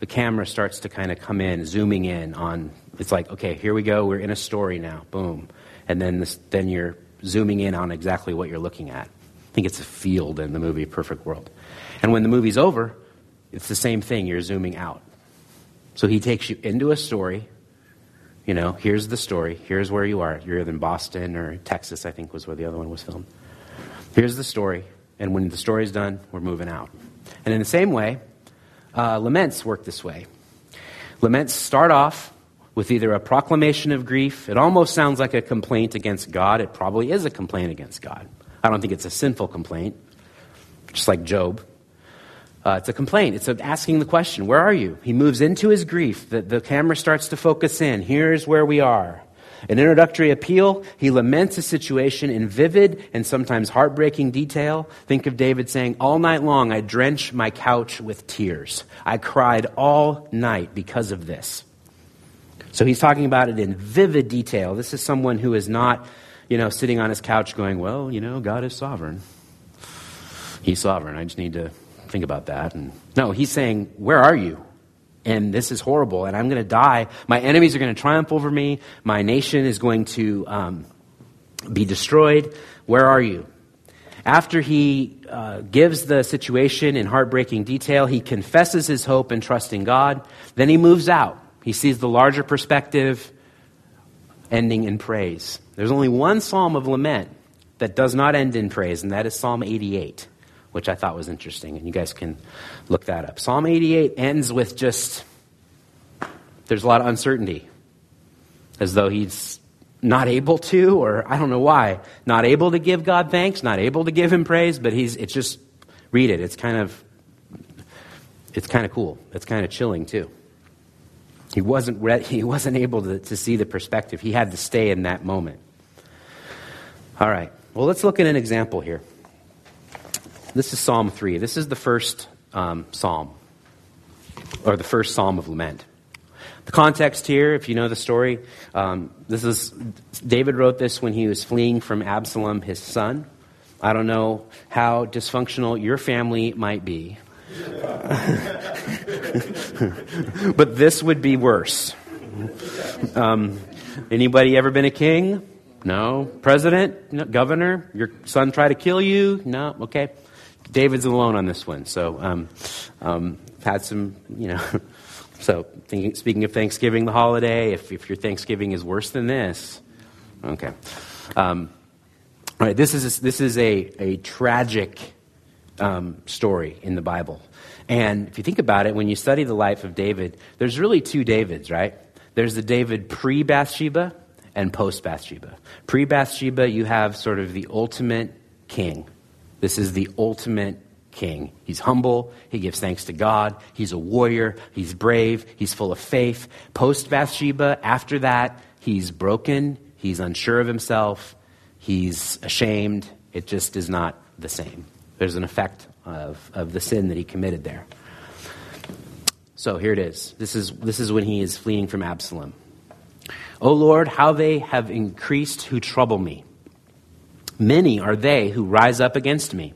the camera starts to kind of come in, zooming in on. It's like, okay, here we go. We're in a story now. Boom, and then this, then you're zooming in on exactly what you're looking at. I think it's a field in the movie Perfect World. And when the movie's over, it's the same thing. You're zooming out. So he takes you into a story. You know, here's the story. Here's where you are. You're either in Boston or Texas, I think was where the other one was filmed. Here's the story. And when the story's done, we're moving out. And in the same way, uh, laments work this way. Laments start off with either a proclamation of grief. It almost sounds like a complaint against God. It probably is a complaint against God. I don't think it's a sinful complaint, just like Job. Uh, it's a complaint. It's asking the question, Where are you? He moves into his grief. The, the camera starts to focus in. Here's where we are. An introductory appeal, he laments a situation in vivid and sometimes heartbreaking detail. Think of David saying, All night long I drench my couch with tears. I cried all night because of this. So he's talking about it in vivid detail. This is someone who is not, you know, sitting on his couch going, Well, you know, God is sovereign. He's sovereign. I just need to think about that. And no, he's saying, Where are you? And this is horrible, and I'm going to die. My enemies are going to triumph over me. My nation is going to um, be destroyed. Where are you? After he uh, gives the situation in heartbreaking detail, he confesses his hope and trust in God. Then he moves out. He sees the larger perspective ending in praise. There's only one psalm of lament that does not end in praise, and that is Psalm 88 which I thought was interesting, and you guys can look that up. Psalm 88 ends with just, there's a lot of uncertainty, as though he's not able to, or I don't know why, not able to give God thanks, not able to give him praise, but he's, it's just, read it. It's kind of, it's kind of cool. It's kind of chilling, too. He wasn't, re- he wasn't able to, to see the perspective. He had to stay in that moment. All right. Well, let's look at an example here. This is Psalm 3. This is the first um, psalm. or the first psalm of lament. The context here, if you know the story, um, this is David wrote this when he was fleeing from Absalom, his son. I don't know how dysfunctional your family might be, but this would be worse. Um, anybody ever been a king? No. President? No. Governor? Your son tried to kill you? No. Okay. David's alone on this one. So, um, um, had some, you know. so, thinking, speaking of Thanksgiving, the holiday, if, if your Thanksgiving is worse than this, okay. Um, all right, this is, this is a, a tragic um, story in the Bible. And if you think about it, when you study the life of David, there's really two Davids, right? There's the David pre Bathsheba and post Bathsheba. Pre Bathsheba, you have sort of the ultimate king. This is the ultimate king. He's humble. He gives thanks to God. He's a warrior. He's brave. He's full of faith. Post Bathsheba, after that, he's broken. He's unsure of himself. He's ashamed. It just is not the same. There's an effect of, of the sin that he committed there. So here it is. This is, this is when he is fleeing from Absalom. O Lord, how they have increased who trouble me. Many are they who rise up against me.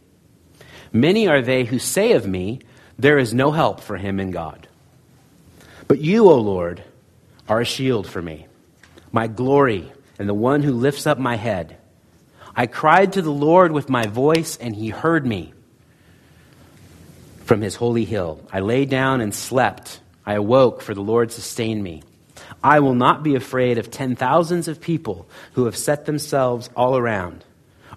Many are they who say of me, There is no help for him in God. But you, O Lord, are a shield for me, my glory, and the one who lifts up my head. I cried to the Lord with my voice, and he heard me from his holy hill. I lay down and slept. I awoke, for the Lord sustained me. I will not be afraid of ten thousands of people who have set themselves all around.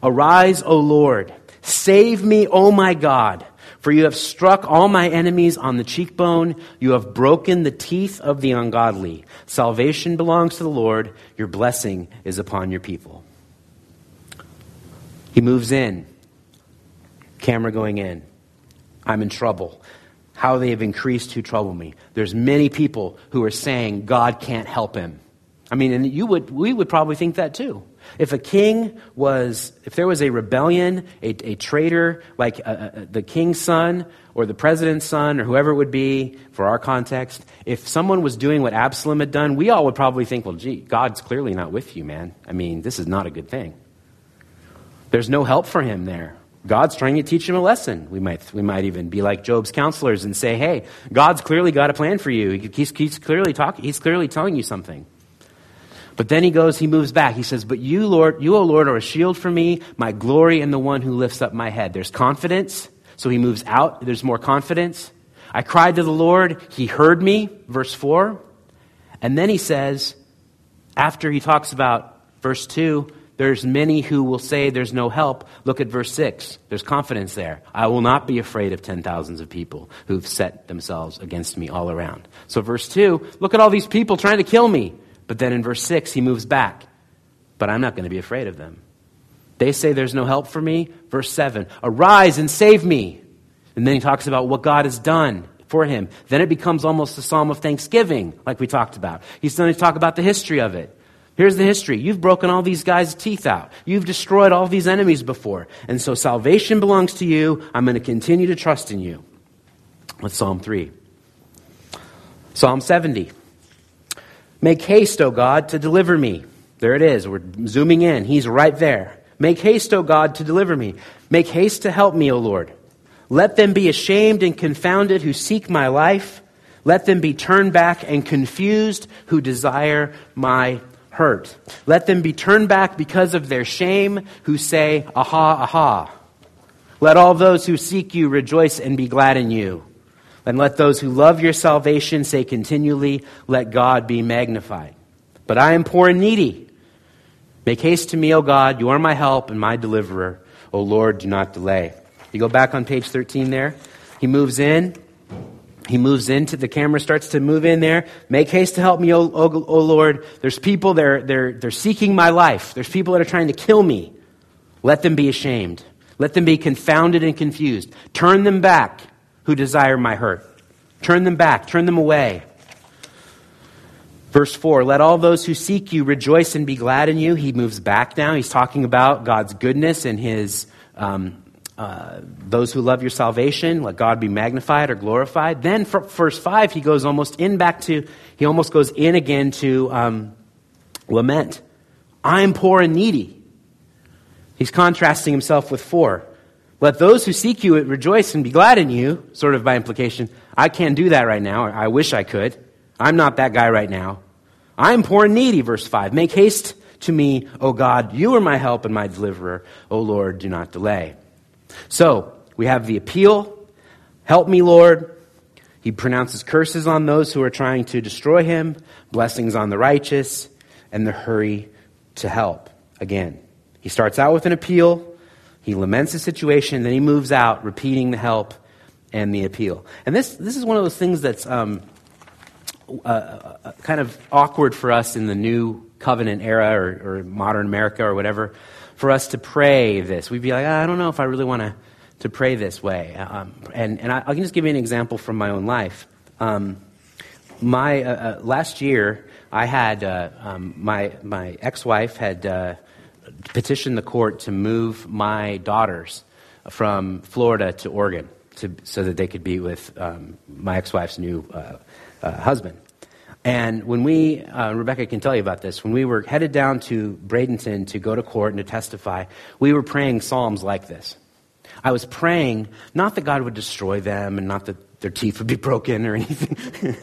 Arise, O Lord. Save me, O my God. For you have struck all my enemies on the cheekbone. You have broken the teeth of the ungodly. Salvation belongs to the Lord. Your blessing is upon your people. He moves in. Camera going in. I'm in trouble. How they have increased who trouble me. There's many people who are saying God can't help him. I mean, and you would, we would probably think that too. If a king was, if there was a rebellion, a, a traitor, like a, uh, a, uh, the king's son or the president's son or whoever it would be for our context, if someone was doing what Absalom had done, we all would probably think, well, gee, God's clearly not with you, man. I mean, this is not a good thing. There's no help for him there. God's trying to teach him a lesson. We might, we might even be like Job's counselors and say, hey, God's clearly got a plan for you. He's, he's, clearly talking, he's clearly telling you something. But then he goes, he moves back. He says, But you, Lord, you, O Lord, are a shield for me, my glory, and the one who lifts up my head. There's confidence. So he moves out. There's more confidence. I cried to the Lord. He heard me. Verse 4. And then he says, after he talks about verse 2, there's many who will say there's no help. Look at verse 6. There's confidence there. I will not be afraid of ten thousands of people who've set themselves against me all around. So, verse 2, look at all these people trying to kill me. But then in verse 6, he moves back. But I'm not going to be afraid of them. They say there's no help for me. Verse 7, arise and save me. And then he talks about what God has done for him. Then it becomes almost a psalm of thanksgiving, like we talked about. He's going to talk about the history of it. Here's the history. You've broken all these guys' teeth out. You've destroyed all these enemies before. And so salvation belongs to you. I'm going to continue to trust in you. With Psalm 3. Psalm 70. Make haste, O God, to deliver me. There it is. We're zooming in. He's right there. Make haste, O God, to deliver me. Make haste to help me, O Lord. Let them be ashamed and confounded who seek my life. Let them be turned back and confused who desire my hurt. Let them be turned back because of their shame, who say, Aha, aha. Let all those who seek you rejoice and be glad in you. And let those who love your salvation say continually, Let God be magnified. But I am poor and needy. Make haste to me, O God. You are my help and my deliverer. O Lord, do not delay. You go back on page 13 there. He moves in. He moves into the camera, starts to move in there. Make haste to help me, O, o, o Lord. There's people, they're, they're, they're seeking my life. There's people that are trying to kill me. Let them be ashamed. Let them be confounded and confused. Turn them back who desire my hurt. Turn them back. Turn them away. Verse 4 Let all those who seek you rejoice and be glad in you. He moves back now. He's talking about God's goodness and his um, uh, those who love your salvation, let God be magnified or glorified. Then, for verse five, he goes almost in back to he almost goes in again to um, lament. I'm poor and needy. He's contrasting himself with four. Let those who seek you rejoice and be glad in you, sort of by implication. I can't do that right now. I wish I could. I'm not that guy right now. I'm poor and needy, verse 5. Make haste to me, O God. You are my help and my deliverer. O Lord, do not delay. So, we have the appeal. Help me, Lord. He pronounces curses on those who are trying to destroy him, blessings on the righteous, and the hurry to help. Again, he starts out with an appeal. He laments the situation, then he moves out, repeating the help and the appeal. And this, this is one of those things that's um, uh, uh, kind of awkward for us in the new covenant era or, or, modern America or whatever, for us to pray this. We'd be like, I don't know if I really want to, to pray this way. Um, and and I, I, can just give you an example from my own life. Um, my uh, uh, last year, I had uh, um, my my ex wife had petition the court to move my daughters from Florida to Oregon to, so that they could be with um, my ex wife's new uh, uh, husband. And when we, uh, Rebecca can tell you about this, when we were headed down to Bradenton to go to court and to testify, we were praying Psalms like this. I was praying not that God would destroy them and not that their teeth would be broken or anything.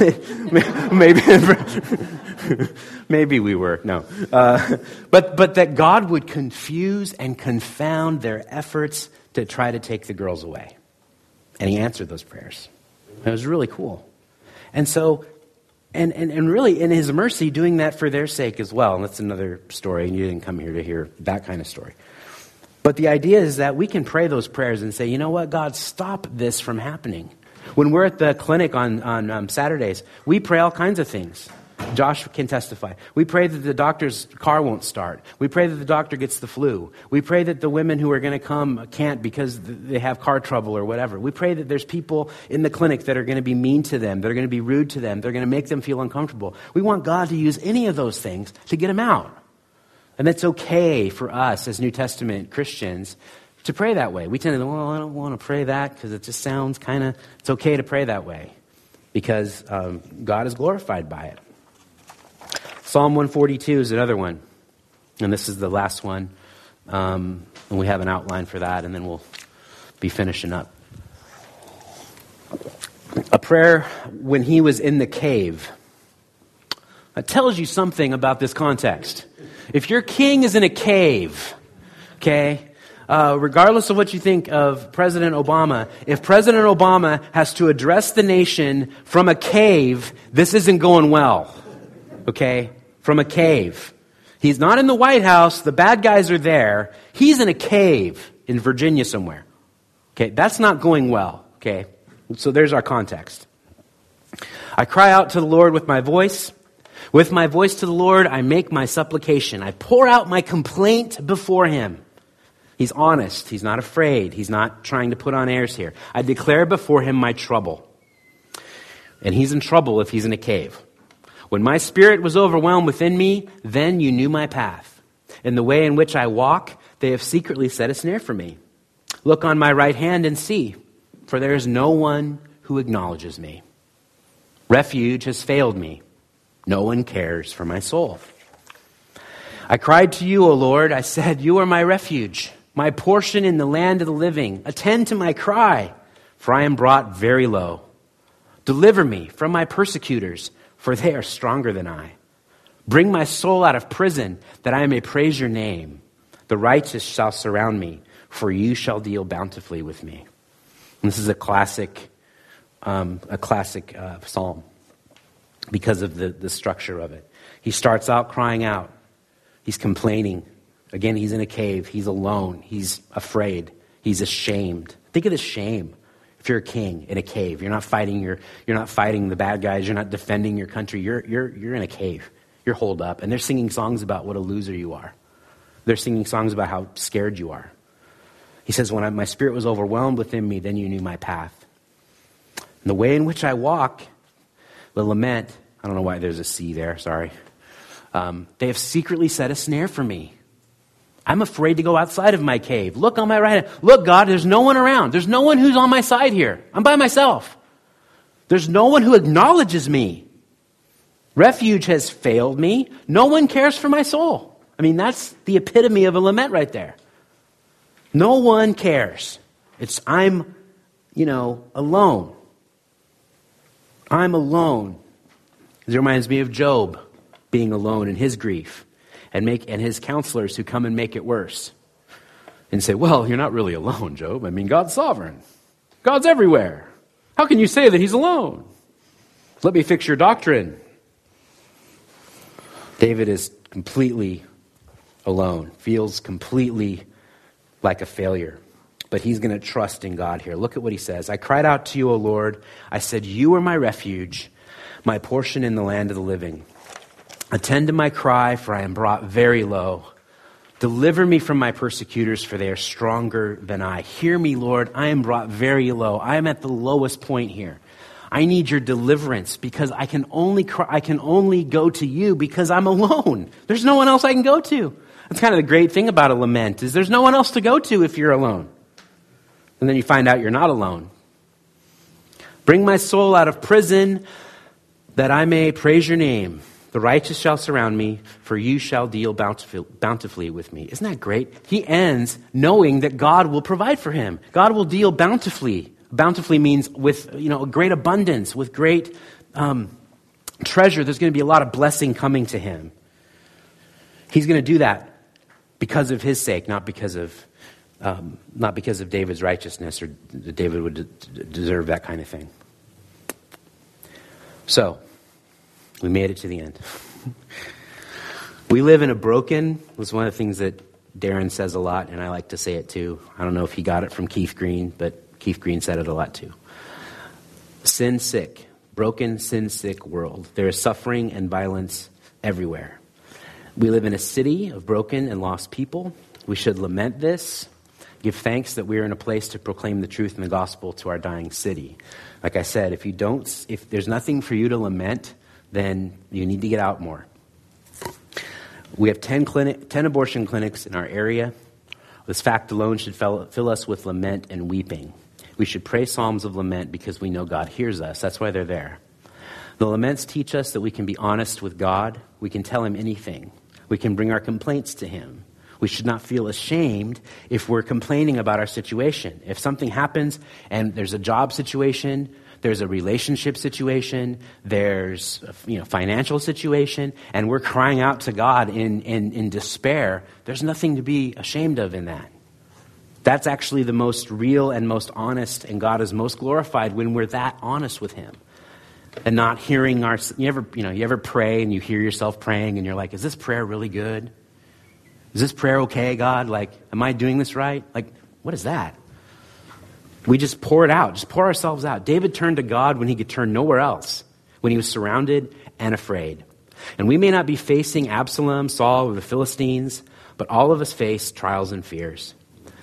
maybe, maybe we were. No. Uh, but, but that God would confuse and confound their efforts to try to take the girls away. And he answered those prayers. It was really cool. And so, and, and, and really, in his mercy, doing that for their sake as well. And that's another story, and you didn't come here to hear that kind of story. But the idea is that we can pray those prayers and say, you know what, God, stop this from happening. When we're at the clinic on, on um, Saturdays, we pray all kinds of things. Josh can testify. We pray that the doctor's car won't start. We pray that the doctor gets the flu. We pray that the women who are going to come can't because they have car trouble or whatever. We pray that there's people in the clinic that are going to be mean to them, that are going to be rude to them, they're going to make them feel uncomfortable. We want God to use any of those things to get them out. And that's okay for us as New Testament Christians to pray that way. We tend to, well, I don't want to pray that because it just sounds kind of, it's okay to pray that way because um, God is glorified by it. Psalm 142 is another one. And this is the last one. Um, and we have an outline for that, and then we'll be finishing up. A prayer when he was in the cave. That tells you something about this context. If your king is in a cave, okay, uh, regardless of what you think of President Obama, if President Obama has to address the nation from a cave, this isn't going well. Okay? From a cave. He's not in the White House. The bad guys are there. He's in a cave in Virginia somewhere. Okay? That's not going well. Okay? So there's our context. I cry out to the Lord with my voice. With my voice to the Lord, I make my supplication. I pour out my complaint before him. He's honest. He's not afraid. He's not trying to put on airs here. I declare before him my trouble. And he's in trouble if he's in a cave. When my spirit was overwhelmed within me, then you knew my path. In the way in which I walk, they have secretly set a snare for me. Look on my right hand and see, for there is no one who acknowledges me. Refuge has failed me. No one cares for my soul. I cried to you, O Lord. I said, You are my refuge, my portion in the land of the living. Attend to my cry, for I am brought very low. Deliver me from my persecutors, for they are stronger than I. Bring my soul out of prison, that I may praise your name. The righteous shall surround me, for you shall deal bountifully with me. And this is a classic, um, a classic uh, psalm because of the, the structure of it. He starts out crying out. He's complaining. Again, he's in a cave. He's alone. He's afraid. He's ashamed. Think of the shame. If you're a king in a cave, you're not fighting your, you're not fighting the bad guys. You're not defending your country. You're, you're, you're in a cave. You're holed up. And they're singing songs about what a loser you are. They're singing songs about how scared you are. He says, When I, my spirit was overwhelmed within me, then you knew my path. And the way in which I walk the lament, I don't know why there's a C there, sorry. Um, they have secretly set a snare for me. I'm afraid to go outside of my cave. Look on my right hand. Look, God, there's no one around. There's no one who's on my side here. I'm by myself. There's no one who acknowledges me. Refuge has failed me. No one cares for my soul. I mean, that's the epitome of a lament right there. No one cares. It's, I'm, you know, alone. I'm alone. It reminds me of Job being alone in his grief and, make, and his counselors who come and make it worse and say, Well, you're not really alone, Job. I mean, God's sovereign, God's everywhere. How can you say that he's alone? Let me fix your doctrine. David is completely alone, feels completely like a failure. But he's going to trust in God here. Look at what he says. I cried out to you, O Lord. I said, You are my refuge, my portion in the land of the living. Attend to my cry, for I am brought very low. Deliver me from my persecutors, for they are stronger than I. Hear me, Lord. I am brought very low. I am at the lowest point here. I need your deliverance because I can only cry, I can only go to you because I'm alone. There's no one else I can go to. That's kind of the great thing about a lament is there's no one else to go to if you're alone. And then you find out you're not alone. Bring my soul out of prison that I may praise your name. The righteous shall surround me, for you shall deal bountifully with me. Isn't that great? He ends knowing that God will provide for him. God will deal bountifully. Bountifully means with you know great abundance, with great um, treasure. There's going to be a lot of blessing coming to him. He's going to do that because of his sake, not because of um, not because of David's righteousness or that David would de- deserve that kind of thing. So, we made it to the end. we live in a broken, was one of the things that Darren says a lot, and I like to say it too. I don't know if he got it from Keith Green, but Keith Green said it a lot too. Sin sick, broken, sin sick world. There is suffering and violence everywhere. We live in a city of broken and lost people. We should lament this, give thanks that we are in a place to proclaim the truth and the gospel to our dying city. Like I said, if you don't, if there's nothing for you to lament, then you need to get out more. We have 10, clinic, 10 abortion clinics in our area. This fact alone should fill, fill us with lament and weeping. We should pray psalms of lament because we know God hears us. That's why they're there. The laments teach us that we can be honest with God. We can tell Him anything. We can bring our complaints to Him. We should not feel ashamed if we're complaining about our situation. If something happens and there's a job situation, there's a relationship situation, there's a you know, financial situation, and we're crying out to God in, in, in despair, there's nothing to be ashamed of in that. That's actually the most real and most honest, and God is most glorified when we're that honest with Him and not hearing our you ever you know you ever pray and you hear yourself praying and you're like is this prayer really good is this prayer okay god? Like am i doing this right? Like what is that? We just pour it out. Just pour ourselves out. David turned to god when he could turn nowhere else when he was surrounded and afraid. And we may not be facing absalom saul or the philistines but all of us face trials and fears.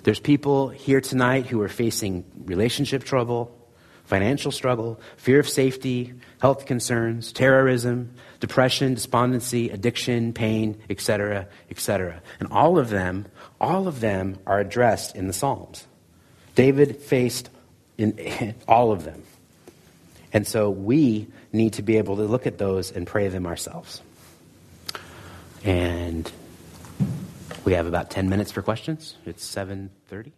There's people here tonight who are facing relationship trouble financial struggle, fear of safety, health concerns, terrorism, depression, despondency, addiction, pain, etc., etc. And all of them, all of them are addressed in the Psalms. David faced in all of them. And so we need to be able to look at those and pray them ourselves. And we have about 10 minutes for questions. It's 7:30.